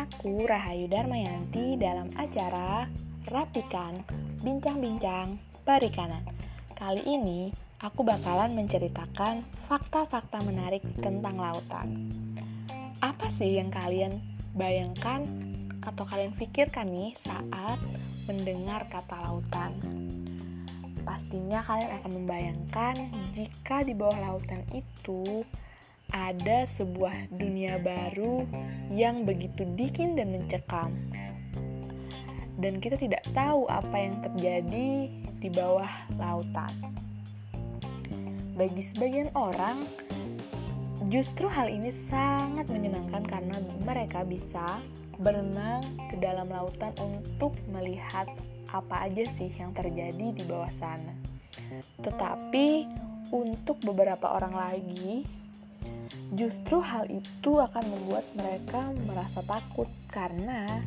aku Rahayu Darmayanti dalam acara Rapikan Bincang-Bincang Perikanan. Kali ini aku bakalan menceritakan fakta-fakta menarik tentang lautan. Apa sih yang kalian bayangkan atau kalian pikirkan nih saat mendengar kata lautan? Pastinya kalian akan membayangkan jika di bawah lautan itu ada sebuah dunia baru yang begitu dingin dan mencekam. Dan kita tidak tahu apa yang terjadi di bawah lautan. Bagi sebagian orang, justru hal ini sangat menyenangkan karena mereka bisa berenang ke dalam lautan untuk melihat apa aja sih yang terjadi di bawah sana. Tetapi untuk beberapa orang lagi, Justru hal itu akan membuat mereka merasa takut karena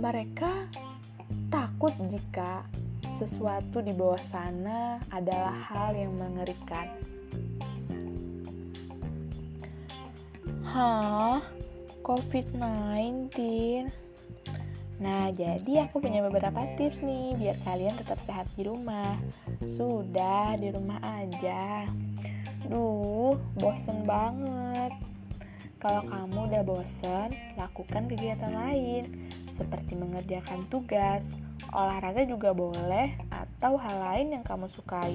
mereka takut jika sesuatu di bawah sana adalah hal yang mengerikan. Hah? COVID-19? Nah, jadi aku punya beberapa tips nih biar kalian tetap sehat di rumah. Sudah di rumah aja. Duh, bosen banget. Kalau kamu udah bosen, lakukan kegiatan lain seperti mengerjakan tugas, olahraga juga boleh, atau hal lain yang kamu sukai.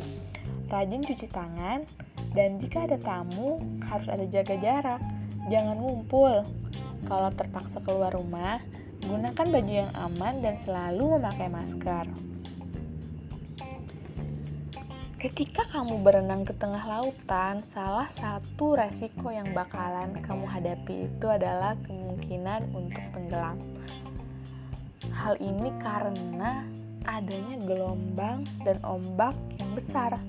Rajin cuci tangan, dan jika ada tamu, harus ada jaga jarak. Jangan ngumpul. Kalau terpaksa keluar rumah, gunakan baju yang aman dan selalu memakai masker. Ketika kamu berenang ke tengah lautan, salah satu resiko yang bakalan kamu hadapi itu adalah kemungkinan untuk tenggelam. Hal ini karena adanya gelombang dan ombak yang besar.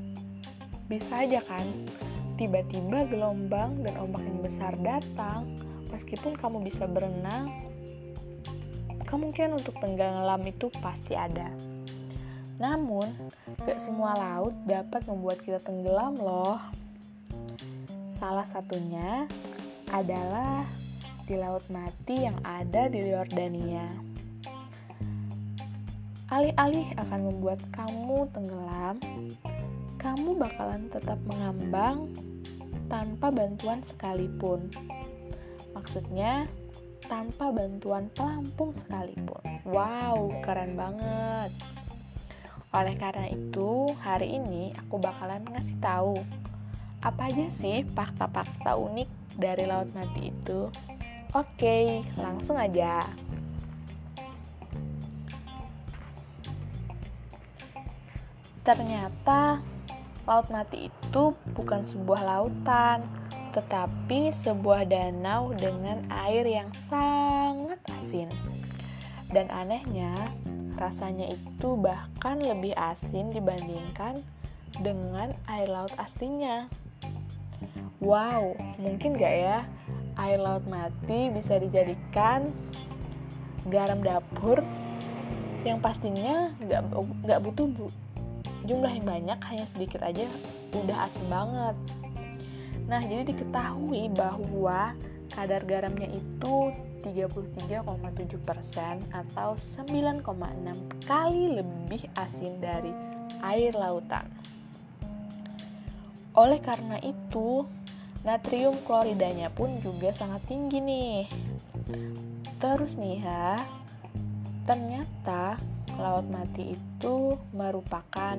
Bisa aja kan, tiba-tiba gelombang dan ombak yang besar datang, meskipun kamu bisa berenang, kemungkinan untuk tenggelam itu pasti ada. Namun, gak semua laut dapat membuat kita tenggelam loh. Salah satunya adalah di Laut Mati yang ada di Yordania. Alih-alih akan membuat kamu tenggelam, kamu bakalan tetap mengambang tanpa bantuan sekalipun. Maksudnya, tanpa bantuan pelampung sekalipun. Wow, keren banget! Oleh karena itu, hari ini aku bakalan ngasih tahu apa aja sih fakta-fakta unik dari laut mati itu. Oke, langsung aja. Ternyata laut mati itu bukan sebuah lautan, tetapi sebuah danau dengan air yang sangat asin. Dan anehnya, Rasanya itu bahkan lebih asin dibandingkan dengan air laut aslinya. Wow, mungkin gak ya air laut mati bisa dijadikan garam dapur yang pastinya gak, gak butuh bu, jumlah yang banyak hanya sedikit aja udah asin banget. Nah, jadi diketahui bahwa kadar garamnya itu 33,7% atau 9,6 kali lebih asin dari air lautan. Oleh karena itu, natrium kloridanya pun juga sangat tinggi nih. Terus nih ya, ternyata laut mati itu merupakan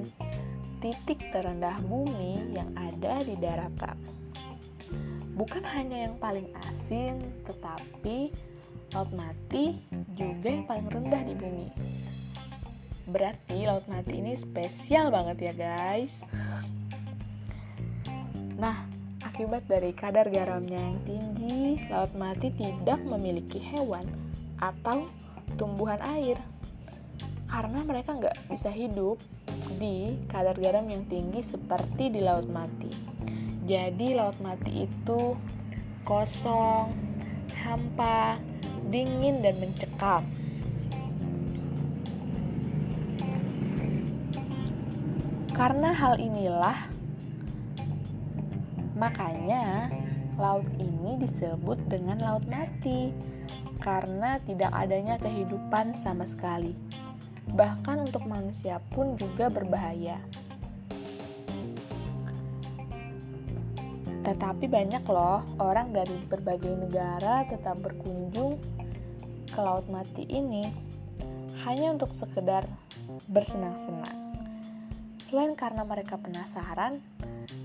titik terendah bumi yang ada di daratan. Bukan hanya yang paling asin, tetapi laut mati juga yang paling rendah di bumi. Berarti laut mati ini spesial banget ya guys. Nah, akibat dari kadar garamnya yang tinggi, laut mati tidak memiliki hewan atau tumbuhan air karena mereka nggak bisa hidup di kadar garam yang tinggi seperti di laut mati. Jadi laut mati itu kosong, hampa, dingin dan mencekam. Karena hal inilah, makanya laut ini disebut dengan laut mati. karena tidak adanya kehidupan sama sekali. Bahkan untuk manusia pun juga berbahaya. Tetapi banyak loh orang dari berbagai negara tetap berkunjung ke Laut Mati ini hanya untuk sekedar bersenang-senang. Selain karena mereka penasaran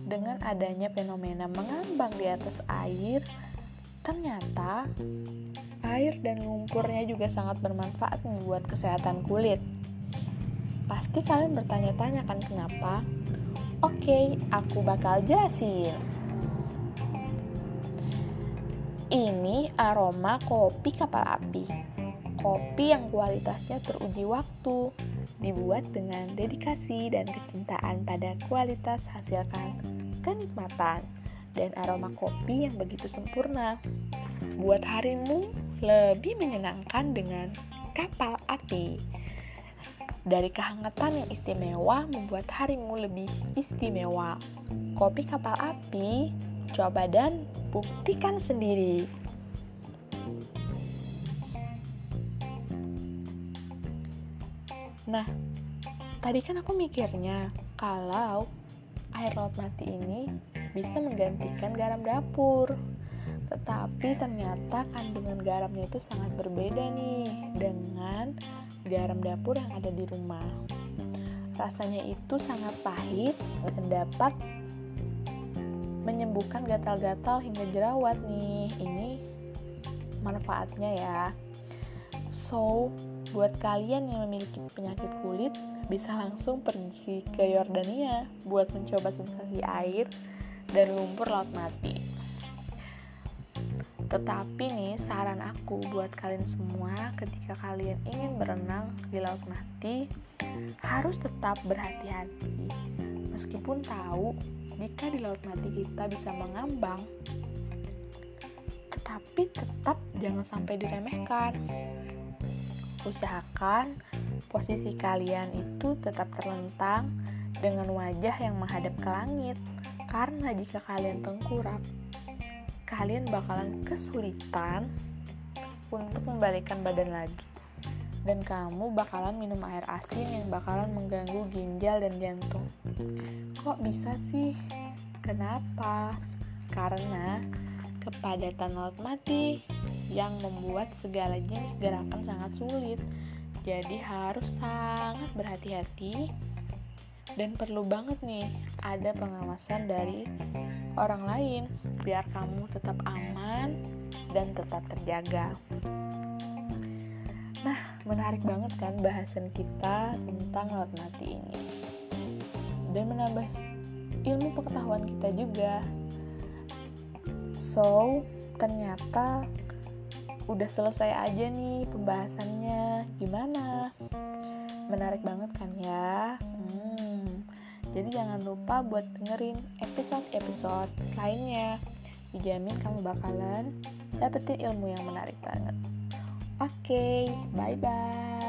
dengan adanya fenomena mengambang di atas air, ternyata air dan lumpurnya juga sangat bermanfaat buat kesehatan kulit. Pasti kalian bertanya-tanya kan kenapa? Oke, aku bakal jelasin. Ini aroma kopi kapal api. Kopi yang kualitasnya teruji waktu, dibuat dengan dedikasi dan kecintaan pada kualitas hasilkan kenikmatan dan aroma kopi yang begitu sempurna. Buat harimu lebih menyenangkan dengan kapal api. Dari kehangatan yang istimewa membuat harimu lebih istimewa. Kopi kapal api Coba dan buktikan sendiri. Nah, tadi kan aku mikirnya kalau air laut mati ini bisa menggantikan garam dapur. Tetapi ternyata kandungan garamnya itu sangat berbeda nih dengan garam dapur yang ada di rumah. Rasanya itu sangat pahit dan dapat menyembuhkan gatal-gatal hingga jerawat nih. Ini manfaatnya ya. So buat kalian yang memiliki penyakit kulit bisa langsung pergi ke Yordania buat mencoba sensasi air dan lumpur laut mati. Tetapi nih saran aku buat kalian semua ketika kalian ingin berenang di laut mati harus tetap berhati-hati meskipun tahu jika di laut mati kita bisa mengambang, tetapi tetap jangan sampai diremehkan. Usahakan posisi kalian itu tetap terlentang dengan wajah yang menghadap ke langit, karena jika kalian tengkurap, kalian bakalan kesulitan untuk membalikan badan lagi dan kamu bakalan minum air asin yang bakalan mengganggu ginjal dan jantung. Kok bisa sih? Kenapa? Karena kepadatan laut mati yang membuat segala jenis gerakan sangat sulit. Jadi harus sangat berhati-hati dan perlu banget nih ada pengawasan dari orang lain biar kamu tetap aman dan tetap terjaga. Nah, menarik banget kan bahasan kita tentang laut mati ini. Dan menambah ilmu pengetahuan kita juga. So, ternyata udah selesai aja nih pembahasannya. Gimana? Menarik banget kan ya? Hmm. Jadi jangan lupa buat dengerin episode-episode lainnya. Dijamin kamu bakalan dapetin ilmu yang menarik banget. Oke, okay, bye bye.